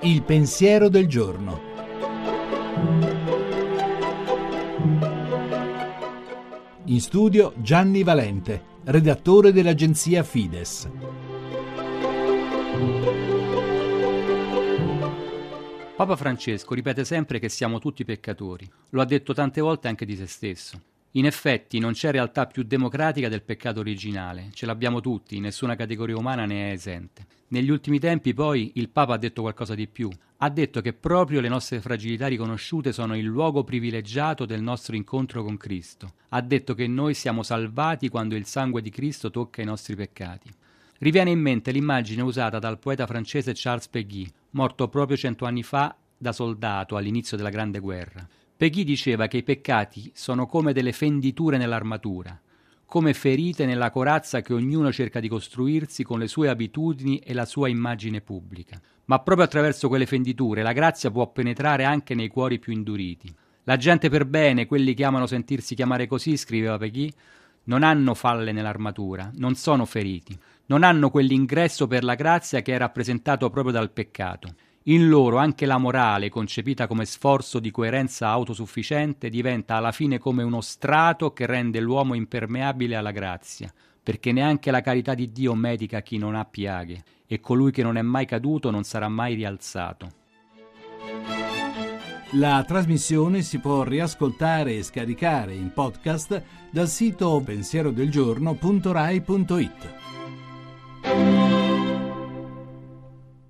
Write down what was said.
Il pensiero del giorno. In studio Gianni Valente, redattore dell'agenzia Fides. Papa Francesco ripete sempre che siamo tutti peccatori. Lo ha detto tante volte anche di se stesso. In effetti non c'è realtà più democratica del peccato originale, ce l'abbiamo tutti, nessuna categoria umana ne è esente. Negli ultimi tempi poi il Papa ha detto qualcosa di più, ha detto che proprio le nostre fragilità riconosciute sono il luogo privilegiato del nostro incontro con Cristo, ha detto che noi siamo salvati quando il sangue di Cristo tocca i nostri peccati. Riviene in mente l'immagine usata dal poeta francese Charles Peguy, morto proprio cento anni fa da soldato all'inizio della Grande Guerra. Peggy diceva che i peccati sono come delle fenditure nell'armatura, come ferite nella corazza che ognuno cerca di costruirsi con le sue abitudini e la sua immagine pubblica. Ma proprio attraverso quelle fenditure la grazia può penetrare anche nei cuori più induriti. La gente per bene, quelli che amano sentirsi chiamare così, scriveva Peggy, non hanno falle nell'armatura, non sono feriti, non hanno quell'ingresso per la grazia che è rappresentato proprio dal peccato. In loro anche la morale, concepita come sforzo di coerenza autosufficiente, diventa alla fine come uno strato che rende l'uomo impermeabile alla grazia, perché neanche la carità di Dio medica chi non ha piaghe, e colui che non è mai caduto non sarà mai rialzato. La trasmissione si può riascoltare e scaricare in podcast dal sito pensierodelgiorno.rai.it.